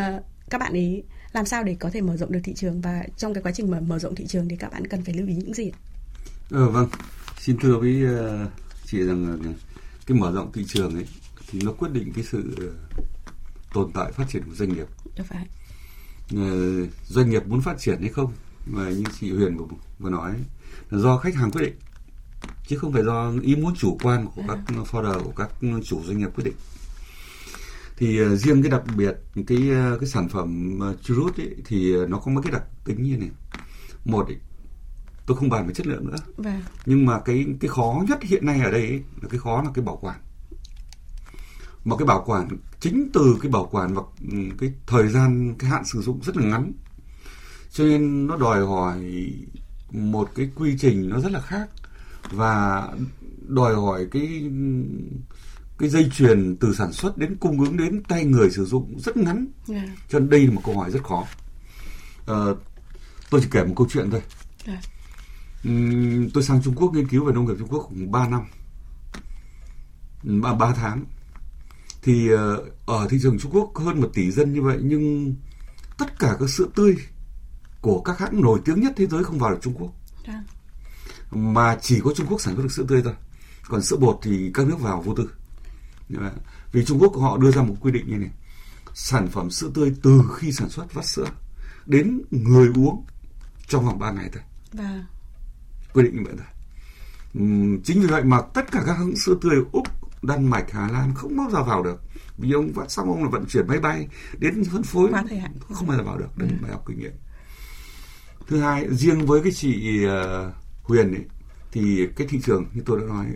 các bạn ấy làm sao để có thể mở rộng được thị trường và trong cái quá trình mở mở rộng thị trường thì các bạn cần phải lưu ý những gì? Ờ vâng, xin thưa với uh, chị rằng cái mở rộng thị trường ấy thì nó quyết định cái sự uh, tồn tại phát triển của doanh nghiệp. Phải. Uh, doanh nghiệp muốn phát triển hay không mà như chị Huyền vừa, vừa nói là do khách hàng quyết định chứ không phải do ý muốn chủ quan của các à. founder của các chủ doanh nghiệp quyết định thì uh, riêng cái đặc biệt cái uh, cái sản phẩm uh, ấy thì nó có mấy cái đặc tính như này một ấy, tôi không bàn về chất lượng nữa vâng. nhưng mà cái cái khó nhất hiện nay ở đây ấy, là cái khó là cái bảo quản mà cái bảo quản chính từ cái bảo quản và ừ, cái thời gian cái hạn sử dụng rất là ngắn cho nên nó đòi hỏi một cái quy trình nó rất là khác và đòi hỏi cái cái dây chuyền từ sản xuất đến cung ứng đến tay người sử dụng rất ngắn yeah. Dạ. cho nên đây là một câu hỏi rất khó à, tôi chỉ kể một câu chuyện thôi yeah. Tôi sang Trung Quốc nghiên cứu về nông nghiệp Trung Quốc khoảng 3 năm. Ba ba tháng. Thì ờ, ở thị trường Trung Quốc hơn một tỷ dân như vậy nhưng tất cả các sữa tươi của các hãng nổi tiếng nhất thế giới không vào được Trung Quốc. À. mà chỉ có Trung Quốc sản xuất được sữa tươi thôi. Còn sữa bột thì các nước vào vô tư. Vì Trung Quốc họ đưa ra một quy định như này. Sản phẩm sữa tươi từ khi sản xuất vắt sữa đến người uống trong vòng 3 ngày thôi. Vâng quy định như vậy rồi uhm, chính vì vậy mà tất cả các hãng sữa tươi úc đan mạch hà lan không bao giờ vào được. Vì ông vẫn xong ông là vận chuyển máy bay đến phân phối. Không bao giờ vào được. Đây là bài học kinh nghiệm. Thứ hai riêng với cái chị uh, huyền ấy thì cái thị trường như tôi đã nói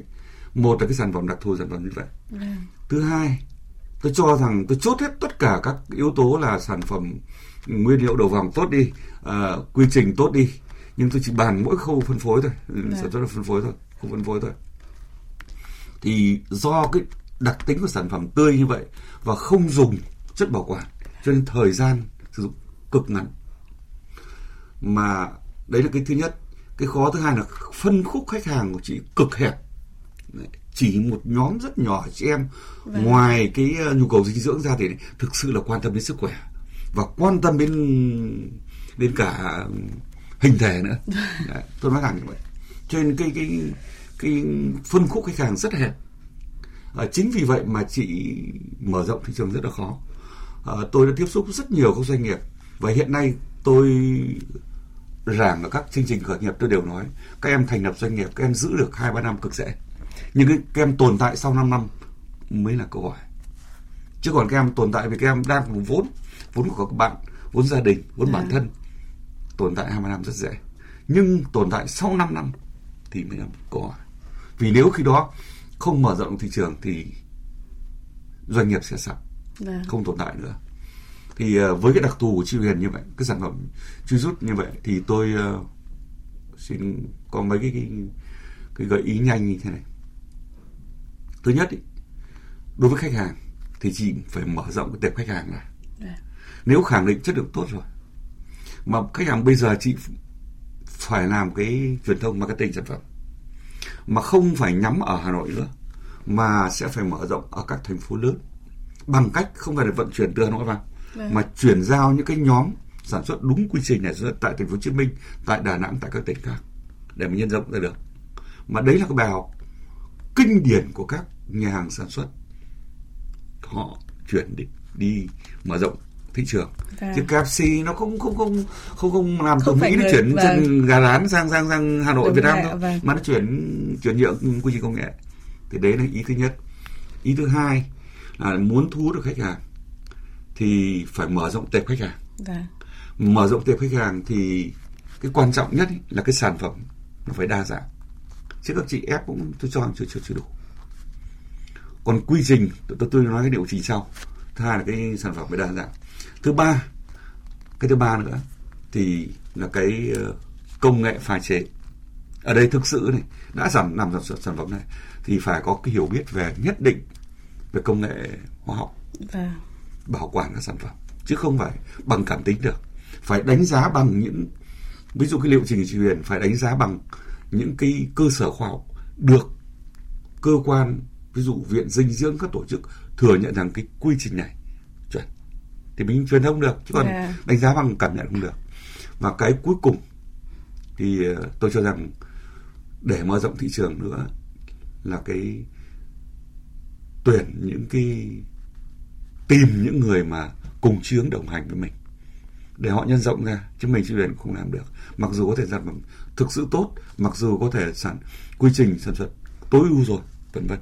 một là cái sản phẩm đặc thù sản phẩm như vậy. Ừ. thứ hai tôi cho rằng tôi chốt hết tất cả các yếu tố là sản phẩm nguyên liệu đầu vào tốt đi uh, quy trình tốt đi nhưng tôi chỉ bàn mỗi khâu phân phối thôi. Sản xuất là phân phối thôi không phân phối thôi. Thì do cái đặc tính của sản phẩm tươi như vậy và không dùng chất bảo quản cho nên thời gian sử dụng cực ngắn. Mà đấy là cái thứ nhất. Cái khó thứ hai là phân khúc khách hàng của chị cực hẹp. Chỉ một nhóm rất nhỏ chị em. Vâng. ngoài cái ờ, nhu cầu dinh dưỡng ra thì thực sự là quan tâm đến sức khỏe. Và quan tâm đến đến cả hình thể nữa. Đấy, tôi nói thẳng như vậy. Nên cái cái cái phân khúc khách hàng rất hẹp. À, chính vì vậy mà chị mở rộng thị trường rất là khó. À, tôi đã tiếp xúc rất nhiều các doanh nghiệp và hiện nay tôi giảng ở các chương trình khởi nghiệp tôi đều nói các em thành lập doanh nghiệp các em giữ được hai ba năm cực dễ. Nhưng cái, các em tồn tại sau 5 năm mới là câu hỏi. Chứ còn các em tồn tại vì các em đang vốn vốn của các bạn vốn gia đình vốn à. bản thân tồn tại hai ba năm rất dễ nhưng tồn tại sau 5 năm thì mới là câu hỏi vì nếu khi đó không mở rộng thị trường thì doanh nghiệp sẽ sập vâng. không tồn tại nữa thì uh, với cái đặc thù của chi huyền như vậy cái sản phẩm truy rút như vậy thì tôi uh, xin có mấy cái, cái cái gợi ý nhanh như thế này thứ nhất ý, đối với khách hàng thì chị phải mở rộng cái tệp khách hàng này yeah. Dạ. nếu khẳng định chất lượng tốt rồi mà khách hàng bây giờ chị phải làm cái truyền thông marketing sản phẩm mà không phải nhắm ở Hà Nội nữa mà sẽ phải mở rộng ở các thành phố lớn bằng cách không phải là vận chuyển từ Hà Nội vào Vâng. mà chuyển giao những cái nhóm sản xuất đúng quy trình này tại thành phố Hồ Chí Minh, tại Đà Nẵng, tại các tỉnh khác để mà nhân rộng ra được. Mà đấy là cái bài học kinh điển của các nhà hàng sản xuất. Họ chuyển đi, đi mở rộng thị trường. Vâng. Chứ KFC nó không không không không không làm từ Mỹ nó chuyển vâng. gà rán sang sang sang Hà Nội Đúng Việt Nam thôi, vâng. mà nó chuyển chuyển nhượng quy trình công nghệ. Thì đấy là ý thứ nhất. Ý thứ hai là muốn thu hút được khách hàng thì phải mở rộng tệp khách hàng Vâng. mở rộng tệp khách hàng thì cái quan trọng nhất là cái sản phẩm nó phải đa dạng chứ các chị ép cũng tôi cho chưa chưa chưa đủ còn quy trình tôi tôi nói cái điều chỉnh sau thứ hai là cái sản phẩm phải đa dạng thứ ba cái thứ ba nữa thì là cái ờ, công nghệ pha chế. Ở đây thực sự này đã giảm nằm sản sản phẩm này thì phải có cái hiểu biết về nhất định về công nghệ hóa học. Vâng. Bảo quản các sản phẩm chứ không phải bằng cảm tính được. Phải đánh giá bằng những ví dụ cái liệu trình chỉ huyền phải đánh giá bằng những cái cơ sở khoa học được cơ quan ví dụ viện dinh dưỡng các tổ chức thừa nhận rằng cái quy trình này thì mình truyền thông được chứ còn yeah. Dạ. đánh giá bằng cảm nhận không được và cái cuối cùng thì ờ, tôi cho rằng để mở rộng thị trường nữa là cái tuyển những cái tìm những người mà cùng chướng đồng hành với mình để họ nhân rộng ra chứ mình chỉ huyền không làm được mặc dù có thể sản phẩm thực sự tốt mặc dù có thể sản quy trình sản xuất tối ưu rồi vân vân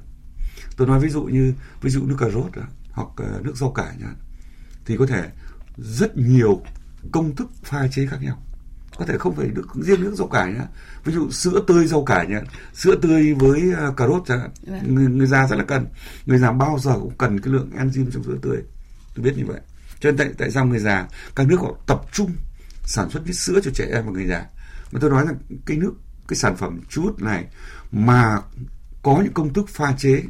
tôi nói ví dụ như ví dụ nước cà rốt à, hoặc uh, nước rau cải nhá thì có thể rất nhiều công thức pha chế khác nhau. Có thể không phải được riêng nước rau cải nhá. Ví dụ sữa tươi rau cải nhá. Sữa tươi với uh, cà rốt chẳng hạn. Vâng. người, người già rất là cần. Người già bao giờ cũng cần cái lượng enzyme trong sữa tươi. Tôi biết như vậy. Cho nên tại tại sao người già các nước họ tập trung sản xuất cái sữa cho trẻ em và người già? Mà tôi nói rằng cái nước cái sản phẩm chút này mà có những công thức pha chế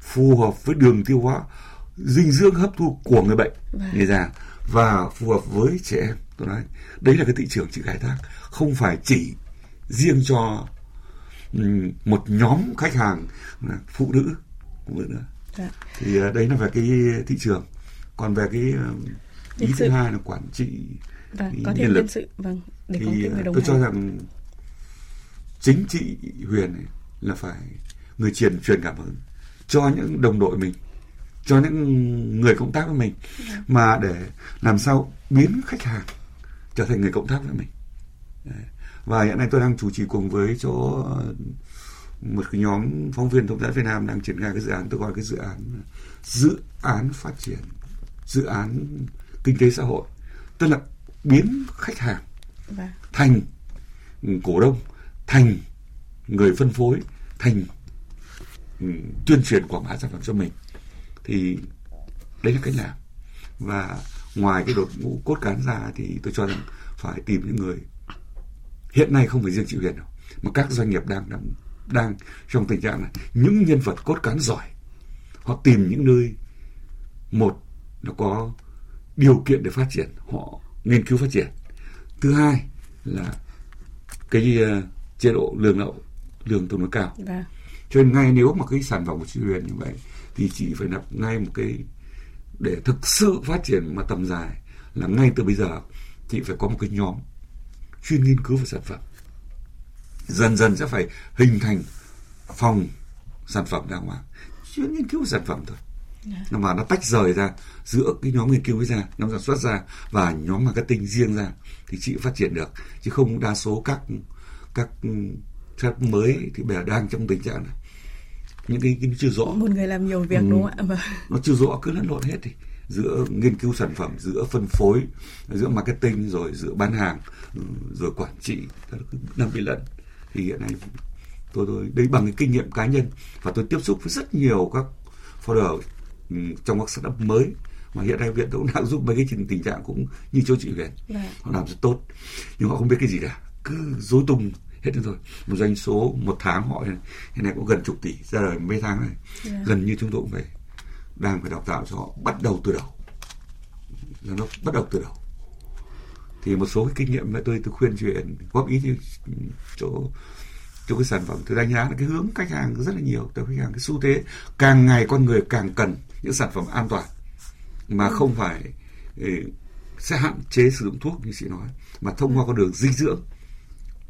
phù hợp với đường tiêu hóa dinh dưỡng hấp thu của người bệnh vâng. người già và phù hợp với trẻ em. Tôi nói đấy là cái thị trường chị khai thác. Không phải chỉ riêng cho một nhóm khách hàng phụ nữ phụ nữ nữa. Dạ. thì ờ, đấy là về cái thị trường. Còn về cái ờ, ý thứ hai là quản trị vâng, có thể nhân sự. Vâng để thì có tôi hành. cho rằng chính chị Huyền ấy là phải người truyền truyền cảm hứng cho những đồng đội mình cho những người cộng tác với mình mà để làm sao biến khách hàng trở thành người cộng tác với mình. Và hiện nay tôi đang chủ trì cùng với chỗ một cái nhóm phóng viên thông tấn Việt Nam đang triển khai cái dự án tôi gọi cái dự án dự án phát triển dự án kinh tế xã hội tức là biến khách hàng vâng. thành cổ đông thành người phân phối thành ừ, tuyên truyền quảng bá sản phẩm cho mình thì đấy là cách làm. Và ngoài cái đội ngũ cốt cán ra thì tôi cho rằng phải tìm những người hiện nay không phải riêng chị Huyền đâu mà các doanh nghiệp đang đang đang trong tình trạng này những nhân vật cốt cán giỏi họ tìm những nơi một nó có điều kiện để phát triển họ nghiên cứu phát triển. Thứ hai là cái uh, chế độ lương lậu lương tương đối cao. Vâng. cho nên ngay nếu mà cái sản phẩm của chị Huyền như vậy thì chị phải lập ngay một cái để thực sự phát triển mà tầm dài là ngay từ bây giờ chị phải có một cái nhóm chuyên nghiên cứu về sản phẩm. Dần dần sẽ phải hình thành phòng sản phẩm đàng hoàng. Chuyên nghiên cứu về sản phẩm thôi. Nhưng mà nó tách rời ra giữa cái nhóm nghiên cứu ấy ra nhóm sản xuất ra và nhóm marketing riêng ra thì chị phát triển được. Chứ không đa số các các startup mới thì bây giờ đang trong tình trạng này những cái, cái chưa rõ. Một người làm nhiều việc Ừ. đúng không ạ? Vâng. nó chưa rõ cứ lẫn lộn hết thì giữa nghiên cứu sản phẩm giữa phân phối giữa marketing rồi giữa bán hàng ừ, rồi quản trị đang bị lẫn thì hiện nay tôi tôi đấy bằng cái kinh nghiệm cá nhân và tôi tiếp xúc với rất nhiều các founder ừ, trong các startup mới. Mà hiện nay viện tôi cũng <laughs> đang giúp mấy cái tình, tình trạng cũng như chỗ chị Huyền. Họ làm rất tốt. Nhưng họ không biết cái gì cả. Cứ dối tung hết rồi. Một doanh số một tháng họ hiện nay cũng gần chục tỷ ra đời mấy tháng này Dạ. gần như chúng tôi cũng phải đang phải đào tạo cho họ bắt đầu từ đầu. Là nó bắt đầu từ đầu. Thì một số cái kinh nghiệm mà tôi tôi khuyên chuyện góp ý thì chỗ cho cái sản phẩm tôi đánh giá là cái hướng khách hàng rất là nhiều. Từ khách hàng cái xu thế càng ngày con người càng cần những sản phẩm an toàn. Mà không phải ừ, sẽ hạn chế sử dụng thuốc như chị nói mà thông qua con đường dinh dưỡng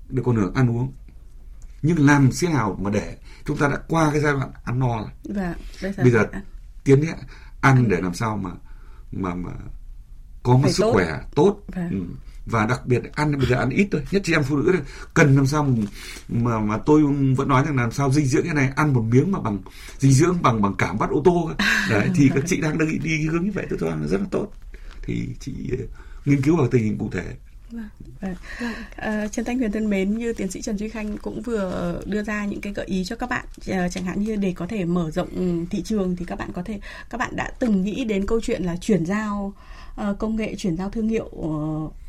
được con đường ăn uống nhưng làm thế nào mà để chúng ta đã qua cái giai đoạn ăn no rồi Vâng. bây giờ, bây giờ tiến đến ăn để làm sao mà mà mà có một Phải sức tốt. khỏe tốt Vâng. ừ. và đặc biệt ăn bây giờ ăn ít thôi nhất chị em phụ nữ này, cần làm sao mà mà, mà tôi vẫn nói rằng làm sao dinh dưỡng cái này ăn một miếng mà bằng dinh dưỡng bằng bằng cả bắt ô tô <laughs> đấy thì các chị đang đi, đi hướng như vậy tôi cho rằng là rất là tốt thì chị ờ, nghiên cứu vào tình hình cụ thể Vâng. À, Trần Thanh Huyền thân mến, như tiến sĩ Trần Duy Khanh cũng vừa đưa ra những cái gợi ý cho các bạn, ờ, chẳng hạn như để có thể mở rộng ừ, thị trường thì các bạn có thể các bạn đã từng nghĩ đến câu chuyện là chuyển giao ờ, công nghệ, chuyển giao thương hiệu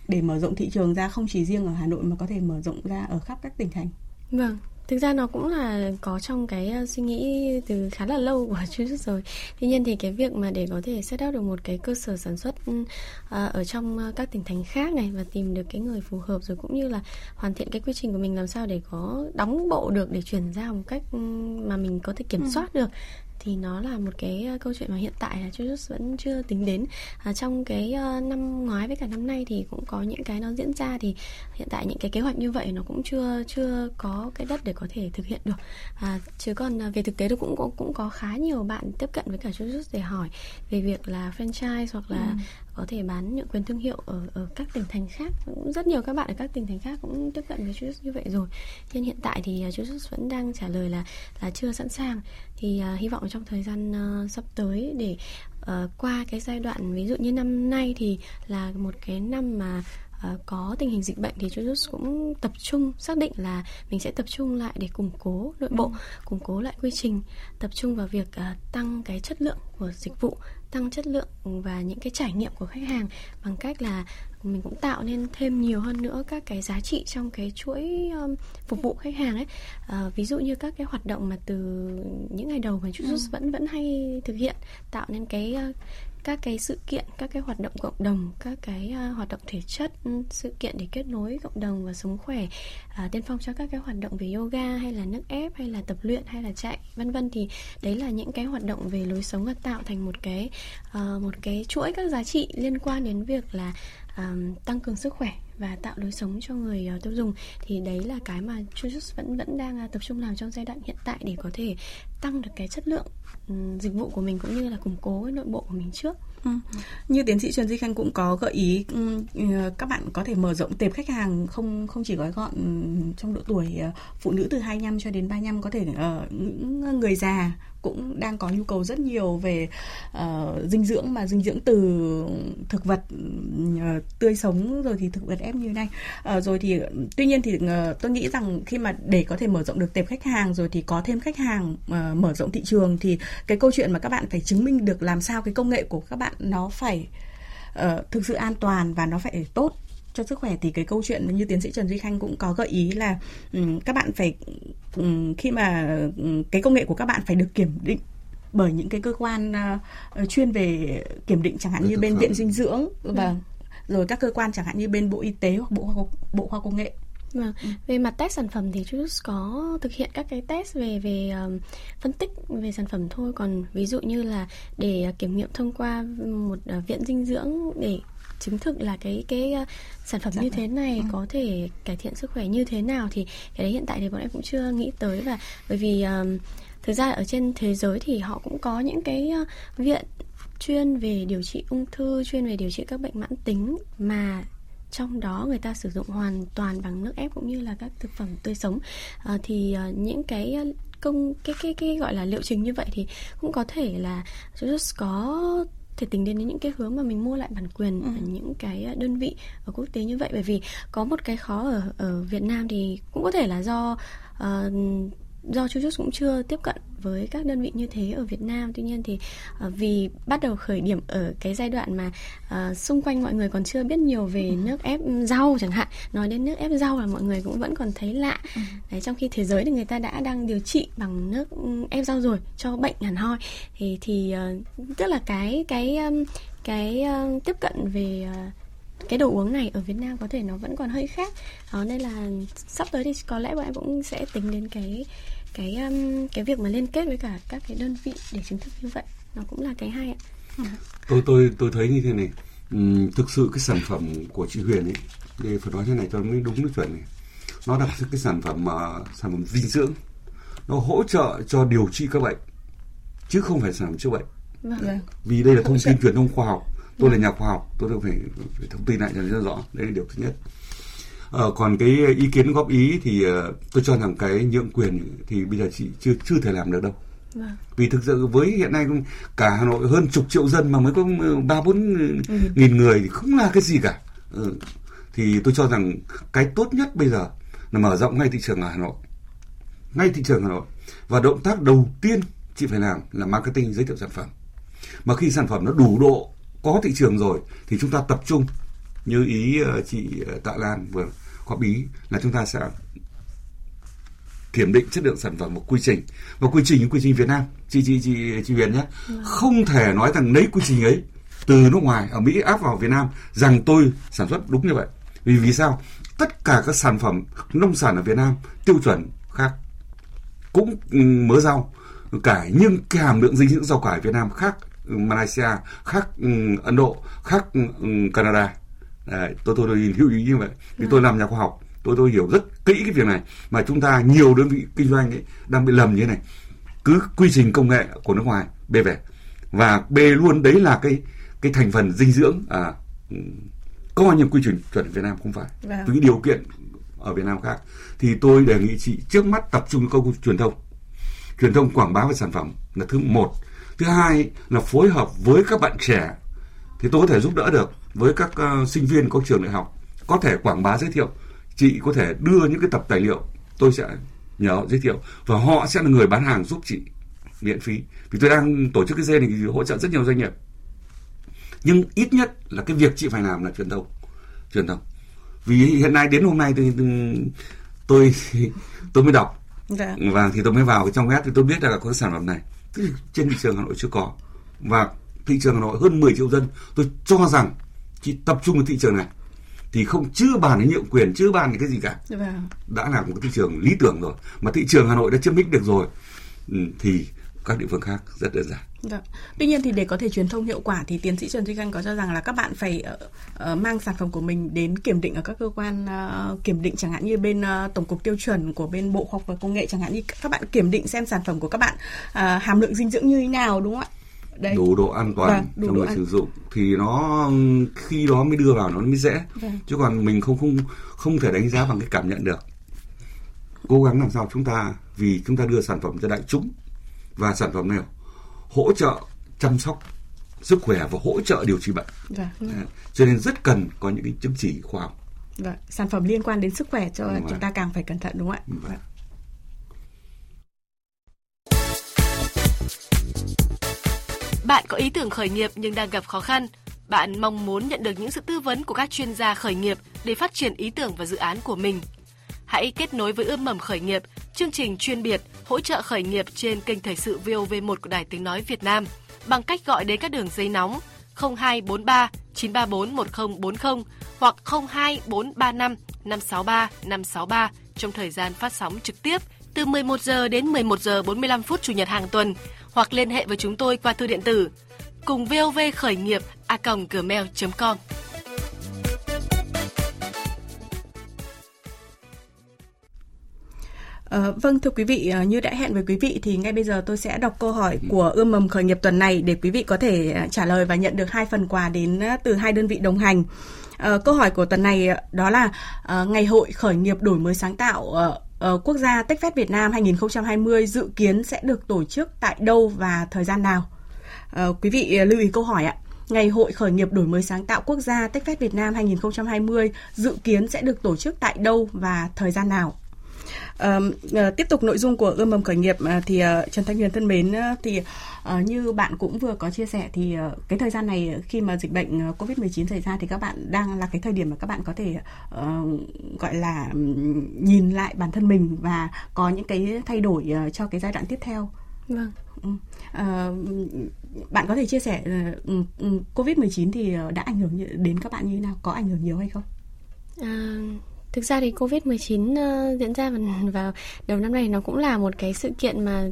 để mở rộng thị trường ra không chỉ riêng ở Hà Nội mà có thể mở rộng ra ở khắp các tỉnh thành. Vâng, thực ra nó cũng là có trong cái uh, suy nghĩ từ khá là lâu của <laughs> chú Trúc rồi. Tuy nhiên thì cái việc mà để có thể set up được một cái cơ sở sản xuất uh, ở trong uh, các tỉnh thành khác này và tìm được cái người phù hợp rồi cũng như là hoàn thiện cái quy trình của mình làm sao để có đóng bộ được để chuyển giao một cách um, mà mình có thể kiểm soát được thì nó là một cái câu chuyện mà hiện tại là Jujutsu vẫn chưa tính đến. À, trong cái uh, năm ngoái với cả năm nay thì cũng có những cái nó diễn ra thì hiện tại những cái kế hoạch như vậy nó cũng chưa chưa có cái đất để có thể thực hiện được. À, chứ còn à, về thực tế thì cũng cũng cũng có khá nhiều bạn tiếp cận với cả Jujutsu để hỏi về việc là franchise hoặc là ừ có thể bán nhượng quyền thương hiệu ở ở các tỉnh thành khác. Cũng rất nhiều các bạn ở các tỉnh thành khác cũng tiếp cận với Jujutsu như vậy rồi. Nhưng hiện tại thì uh, Jujutsu vẫn đang trả lời là là chưa sẵn sàng. Thì uh, hy vọng trong thời gian uh, sắp tới để uh, qua cái giai đoạn ví dụ như năm nay thì là một cái năm mà ờ, có tình hình dịch bệnh thì Jujutsu cũng tập trung xác định là mình sẽ tập trung lại để củng cố nội bộ, củng cố lại quy trình, tập trung vào việc ờ, tăng cái chất lượng của dịch vụ, tăng chất lượng và những cái trải nghiệm của khách hàng bằng cách là mình cũng tạo nên thêm nhiều hơn nữa các cái giá trị trong cái chuỗi um, phục vụ khách hàng ấy. Ờ, ví dụ như các cái hoạt động mà từ những ngày đầu mà Jujutsu vẫn vẫn hay thực hiện tạo nên cái các cái sự kiện các cái hoạt động cộng đồng các cái uh, hoạt động thể chất ừ, sự kiện để kết nối cộng đồng và sống khỏe uh, tiên phong cho các cái hoạt động về yoga hay là nước ép hay là tập luyện hay là chạy vân vân. Thì đấy là những cái hoạt động về lối sống và tạo thành một cái uh, một cái chuỗi các giá trị liên quan đến việc là uh, tăng cường sức khỏe và tạo lối sống cho người uh, tiêu dùng thì đấy là cái mà Jujutsu vẫn vẫn đang uh, tập trung làm trong giai đoạn hiện tại để có thể tăng được cái chất lượng um, dịch vụ của mình cũng như là củng cố cái nội bộ của mình trước Ừ. Như tiến sĩ Trần Duy Khanh cũng có gợi ý các bạn có thể mở rộng tệp khách hàng không không chỉ gói gọn trong độ tuổi ờ, phụ nữ từ 25 cho đến 35 có thể ở những người già cũng đang có nhu cầu rất nhiều về uh, dinh dưỡng mà dinh dưỡng từ thực vật uh, tươi sống rồi thì thực vật ép như thế này. Uh, rồi thì tuy nhiên thì uh, tôi nghĩ rằng khi mà để có thể mở rộng được tệp khách hàng rồi thì có thêm khách hàng uh, mở rộng thị trường thì cái câu chuyện mà các bạn phải chứng minh được làm sao cái công nghệ của các bạn nó phải uh, thực sự an toàn và nó phải tốt cho sức khỏe thì cái câu chuyện như tiến sĩ Trần Duy Khanh cũng có gợi ý là các bạn phải khi mà cái công nghệ của các bạn phải được kiểm định bởi những cái cơ quan uh, chuyên về kiểm định chẳng hạn như bên viện dinh dưỡng và vâng. rồi các cơ quan chẳng hạn như bên bộ y tế hoặc bộ khoa bộ khoa công nghệ Vâng. Ừ. Về mặt test sản phẩm thì Juice có thực hiện các cái test về về um, phân tích về sản phẩm thôi còn ví dụ như là để kiểm nghiệm thông qua một uh, viện dinh dưỡng để chứng thực là cái cái uh, sản phẩm như thế này ừ. có thể cải thiện sức khỏe như thế nào thì cái đấy hiện tại thì bọn em cũng chưa nghĩ tới và bởi vì um, thực ra ở trên thế giới thì họ cũng có những cái uh, viện chuyên về điều trị ung thư chuyên về điều trị các bệnh mãn tính mà trong đó người ta sử dụng hoàn toàn bằng nước ép cũng như là các thực phẩm tươi sống à, thì à, những cái công cái cái cái gọi là liệu trình như vậy thì cũng có thể là just có thể tính đến những cái hướng mà mình mua lại bản quyền ừ. ở những cái đơn vị ở quốc tế như vậy bởi vì có một cái khó ở ở Việt Nam thì cũng có thể là do uh, do Chu cũng chưa tiếp cận với các đơn vị như thế ở Việt Nam tuy nhiên thì uh, vì bắt đầu khởi điểm ở cái giai đoạn mà uh, xung quanh mọi người còn chưa biết nhiều về ừ. nước ép rau chẳng hạn nói đến nước ép rau là mọi người cũng vẫn còn thấy lạ ừ. Đấy, trong khi thế giới thì người ta đã đang điều trị bằng nước ép rau rồi cho bệnh hàn hoi thì thì uh, tức là cái cái um, cái um, tiếp cận về uh, cái đồ uống này ở Việt Nam có thể nó vẫn còn hơi khác. Đó nên là sắp tới thì có lẽ bọn em cũng sẽ tính đến cái cái um, cái việc mà liên kết với cả các cái đơn vị để chứng thực như vậy. Nó cũng là cái hay ạ. Tôi tôi tôi thấy như thế này. Uhm, thực sự cái sản phẩm của chị Huyền ấy để phải nói thế này cho mới đúng cái chuẩn này. Nó là cái sản phẩm mà sản phẩm dinh dưỡng. Nó hỗ trợ cho điều trị các bệnh chứ không phải sản phẩm chữa bệnh. Vâng. vì đây là thông tin truyền thông khoa học tôi là vâng. nhà khoa học tôi phải, phải thông tin lại cho nó rõ đây là điều thứ nhất Ờ, còn cái ý kiến góp ý thì uh, tôi cho rằng cái nhượng quyền thì bây giờ chị chưa chưa thể làm được đâu. Vâng. Vì thực sự với hiện nay cả Hà Nội hơn chục triệu dân mà mới có ba bốn ừ. nghìn người thì không là cái gì cả. Ừ. Thì tôi cho rằng cái tốt nhất bây giờ là mở rộng ngay thị trường ở Hà Nội. Ngay thị trường Hà Nội. Và động tác đầu tiên chị phải làm là marketing giới thiệu sản phẩm. Mà khi sản phẩm nó đủ độ có thị trường rồi thì chúng ta tập trung. Như ý ờ, chị ờ, Tạ Lan vừa góp ý là chúng ta sẽ kiểm định chất lượng sản phẩm một quy trình. Và quy trình quy trình Việt Nam. Chị chị chị chị Huyền nhé. Vâng. không thể nói rằng lấy quy trình ấy từ nước ngoài ở Mỹ áp vào Việt Nam rằng tôi sản xuất đúng như vậy. Vì vì sao? Tất cả các sản phẩm nông sản ở Việt Nam tiêu chuẩn khác cũng ừ, mớ rau cải nhưng cái hàm lượng dinh dưỡng rau cải Việt Nam khác Malaysia khác ừ, Ấn Độ khác ừ, Canada. Đấy, tôi tôi tôi lưu ý như vậy. Vì tôi làm nhà khoa học tôi tôi hiểu rất kỹ cái việc này. Mà chúng ta nhiều đơn vị kinh doanh ấy đang bị lầm như thế này. Cứ quy trình công nghệ của nước ngoài bê về và bê luôn đấy là cái cái thành phần dinh dưỡng à, coi như quy trình chuẩn Việt Nam không phải. Vâng. điều kiện ở Việt Nam khác. Thì tôi đề nghị chị trước mắt tập trung công truyền thông. Truyền thông quảng bá về sản phẩm là thứ một thứ hai là phối hợp với các bạn trẻ thì tôi có thể giúp đỡ được với các uh, sinh viên có trường đại học. Có thể quảng bá giới thiệu chị có thể đưa những cái tập tài liệu tôi sẽ nhờ họ giới thiệu và họ sẽ là người bán hàng giúp chị miễn phí. Vì tôi đang tổ chức cái dê này thì hỗ trợ rất nhiều doanh nghiệp. Nhưng ít nhất là cái việc chị phải làm là truyền thông truyền thông. Vì hiện nay đến hôm nay thì tôi <laughs> tôi mới đọc. Dạ. và thì tôi mới vào cái trong web thì tôi biết là có cái sản phẩm này trên thị trường Hà Nội chưa có. Và thị trường Hà Nội hơn 10 triệu dân. Tôi cho rằng chỉ tập trung vào thị trường này thì không chưa bàn đến nhượng quyền chưa bàn đến cái gì cả. Vâng. đã là một thị trường lý tưởng rồi. Mà thị trường Hà Nội đã chiếm lĩnh được rồi ừ, thì các địa phương khác rất đơn giản. Dạ. Tuy nhiên thì để có thể truyền thông hiệu quả thì tiến sĩ Trần Duy Khanh có cho rằng là các bạn phải uh, mang sản phẩm của mình đến kiểm định ở các cơ quan uh, kiểm định chẳng hạn như bên uh, tổng cục tiêu chuẩn của bên Bộ Khoa học và Công nghệ chẳng hạn như các bạn kiểm định xem sản phẩm của các bạn uh, hàm lượng dinh dưỡng như thế nào đúng không ạ? Đấy. đủ độ an toàn vâng, đủ cho người an... sử dụng thì nó khi đó mới đưa vào nó mới dễ vâng. chứ còn mình không không không thể đánh giá bằng cái cảm nhận được cố gắng làm sao chúng ta vì chúng ta đưa sản phẩm cho đại chúng và sản phẩm này hỗ trợ chăm sóc sức khỏe và hỗ trợ điều trị bệnh vâng. cho nên rất cần có những cái chứng chỉ khoa học vâng. sản phẩm liên quan đến sức khỏe cho đúng chúng ta càng phải cẩn thận đúng không ạ vâng. Bạn có ý tưởng khởi nghiệp nhưng đang gặp khó khăn. Bạn mong muốn nhận được những sự tư vấn của các chuyên gia khởi nghiệp để phát triển ý tưởng và dự án của mình. Hãy kết nối với ươm mầm khởi nghiệp, chương trình chuyên biệt hỗ trợ khởi nghiệp trên kênh thời sự VOV1 của Đài Tiếng Nói Việt Nam bằng cách gọi đến các đường dây nóng 0243 934 1040 hoặc 02435 563 563 trong thời gian phát sóng trực tiếp từ 11 giờ đến 11 giờ 45 phút chủ nhật hàng tuần hoặc liên hệ với chúng tôi qua thư điện tử cùng vov khởi nghiệp a gmail.com. À, vâng thưa quý vị ờ, như đã hẹn với quý vị thì ngay bây giờ tôi sẽ đọc câu hỏi của ươm mầm khởi nghiệp tuần này để quý vị có thể ờ, trả lời và nhận được hai phần quà đến từ hai đơn vị đồng hành. À, câu hỏi của tuần này đó là à, ngày hội khởi nghiệp đổi mới sáng tạo quốc gia TechFest Việt Nam 2020 dự kiến sẽ được tổ chức tại đâu và thời gian nào? Quý vị lưu ý câu hỏi ạ. Ngày hội khởi nghiệp đổi mới sáng tạo quốc gia TechFest Việt Nam 2020 dự kiến sẽ được tổ chức tại đâu và thời gian nào? Uh, tiếp tục nội dung của ươm mầm khởi nghiệp uh, thì uh, Trần Thanh Huyền thân mến thì uh, như bạn cũng vừa có chia sẻ thì cái thời gian này khi mà dịch bệnh uh, Covid-19 xảy ra thì các bạn đang là cái thời điểm mà các bạn có thể uh, gọi là nhìn lại bản thân mình và có những cái thay đổi cho cái giai đoạn tiếp theo. Vâng. Uh, bạn có thể chia sẻ uh, Covid-19 thì đã ảnh hưởng đến các bạn như thế nào? Có ảnh hưởng nhiều hay không? Uh Thực ra thì Covid-19 uh, ờ, diễn ra vào, vào đầu năm nay nó cũng là một cái sự kiện mà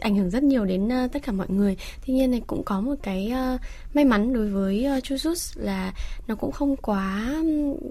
ảnh hưởng rất nhiều đến uh, tất cả mọi người. Tuy nhiên này cũng có một cái uh, may mắn đối với uh, Chujus là nó cũng không quá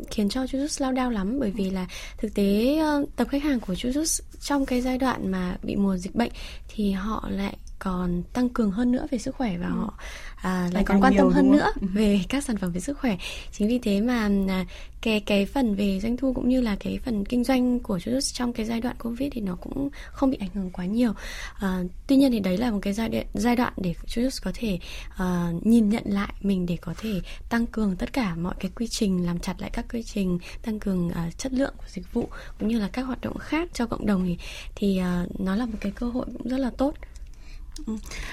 khiến cho Chujus lao đao lắm bởi vì là thực tế uh, tập khách hàng của Chujus trong cái giai đoạn mà bị mùa dịch bệnh thì họ lại còn tăng cường hơn nữa về sức khỏe và ừ. họ à, lại còn quan tâm hơn nữa ừ. về các sản phẩm về sức khỏe chính vì thế mà à, cái cái phần về doanh thu cũng như là cái phần kinh doanh của Jujutsu trong cái giai đoạn covid thì nó cũng không bị ảnh hưởng quá nhiều à, tuy nhiên thì đấy là một cái giai đoạn giai đoạn để Jujutsu có thể uh, nhìn nhận lại mình để có thể tăng cường tất cả mọi cái quy trình làm chặt lại các quy trình tăng cường uh, chất lượng của dịch vụ cũng như là các hoạt động khác cho cộng đồng thì thì uh, nó là một cái cơ hội cũng rất là tốt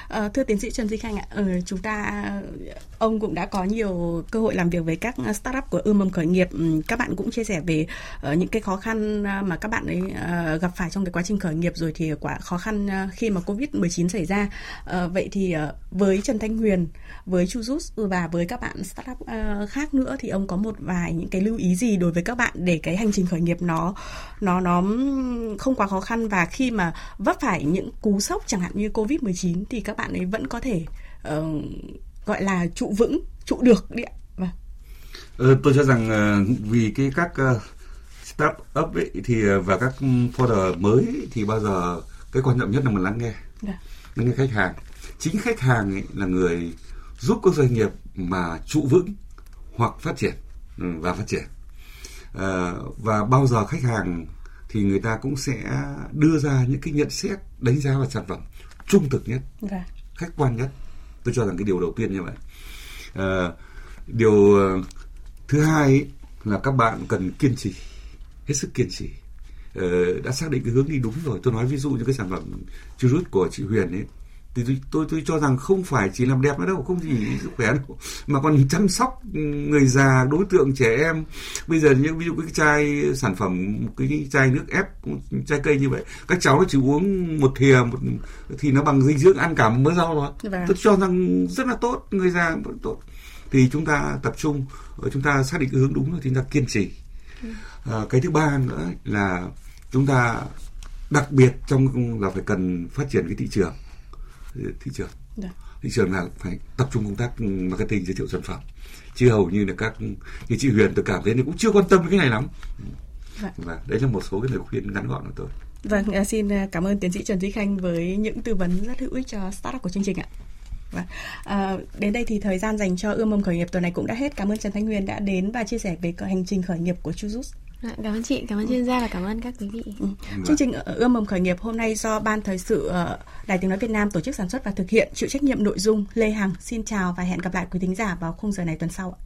À, thưa tiến sĩ Trần Duy Khanh ạ, ừ, chúng ta ờ, ông cũng đã có nhiều cơ hội làm việc với các startup của ươm mầm khởi nghiệp. Ừ, các bạn cũng chia sẻ về uh, những cái khó khăn mà các bạn ấy uh, gặp phải trong cái quá trình khởi nghiệp rồi thì quả khó khăn khi mà Covid 19 xảy ra. Uh, vậy thì uh, với Trần Thanh Huyền, với Chu Jus và với các bạn startup uh, khác nữa thì ông có một vài những cái lưu ý gì đối với các bạn để cái hành trình khởi nghiệp nó nó nó không quá khó khăn và khi mà vấp phải những cú sốc chẳng hạn như Covid 19 thì các bạn ấy vẫn có thể uh, gọi là trụ vững, trụ được đi ạ. Vâng. Ờ, tôi cho rằng uh, vì cái các uh, start up ấy, thì và các founder mới thì bao giờ cái quan trọng nhất là mình lắng nghe, Đã. Dạ. lắng nghe khách hàng. Chính khách hàng ấy là người giúp các doanh nghiệp mà trụ vững hoặc phát triển ừ, và phát triển. Uh, và bao giờ khách hàng thì người ta cũng sẽ đưa ra những cái nhận xét đánh giá vào sản phẩm trung thực nhất dạ. khách quan nhất. Tôi cho rằng cái điều đầu tiên như vậy. À, điều ờ, thứ hai ấy, là các bạn cần kiên trì hết sức kiên trì. Ờ, đã xác định cái hướng đi đúng rồi. Tôi nói ví dụ như cái sản phẩm churut của chị Huyền ấy thì tôi, tôi tôi cho rằng không phải chỉ làm đẹp nữa đâu không chỉ sức khỏe đâu mà còn chăm sóc người già đối tượng trẻ em. Bây giờ như ví dụ cái chai sản phẩm cái chai nước ép chai cây như vậy các cháu nó chỉ uống một thìa một thì nó bằng dinh dưỡng ăn cả một bữa rau rồi vâng. tôi cho rằng rất là tốt người già rất tốt. Thì chúng ta tập trung chúng ta xác định hướng đúng rồi thì chúng ta kiên trì. À, cái thứ ba nữa là chúng ta đặc biệt trong là phải cần phát triển cái thị trường thị trường Được. Dạ. thị trường là phải tập trung công tác marketing giới thiệu sản phẩm chứ hầu như là các như chị Huyền tôi cảm thấy cũng chưa quan tâm cái này lắm Vâng. và đấy là một số cái lời khuyên ngắn gọn của tôi Vâng, à, xin à, cảm ơn tiến sĩ Trần Duy Khanh với những tư vấn rất hữu ích cho startup của chương trình ạ. Vâng. À, đến đây thì thời gian dành cho ươm mầm khởi nghiệp tuần này cũng đã hết. Cảm ơn Trần Thanh Nguyên đã đến và chia sẻ về hành trình khởi nghiệp của Chujus. Dạ, cảm ơn chị, cảm ơn chuyên gia và cảm ơn các quý vị. Ừ. Chương trình ươm mầm khởi nghiệp hôm nay do Ban Thời sự ờ, Đài Tiếng Nói Việt Nam tổ chức sản xuất và thực hiện, chịu trách nhiệm nội dung Lê Hằng. Xin chào và hẹn gặp lại quý thính giả vào khung giờ này tuần sau.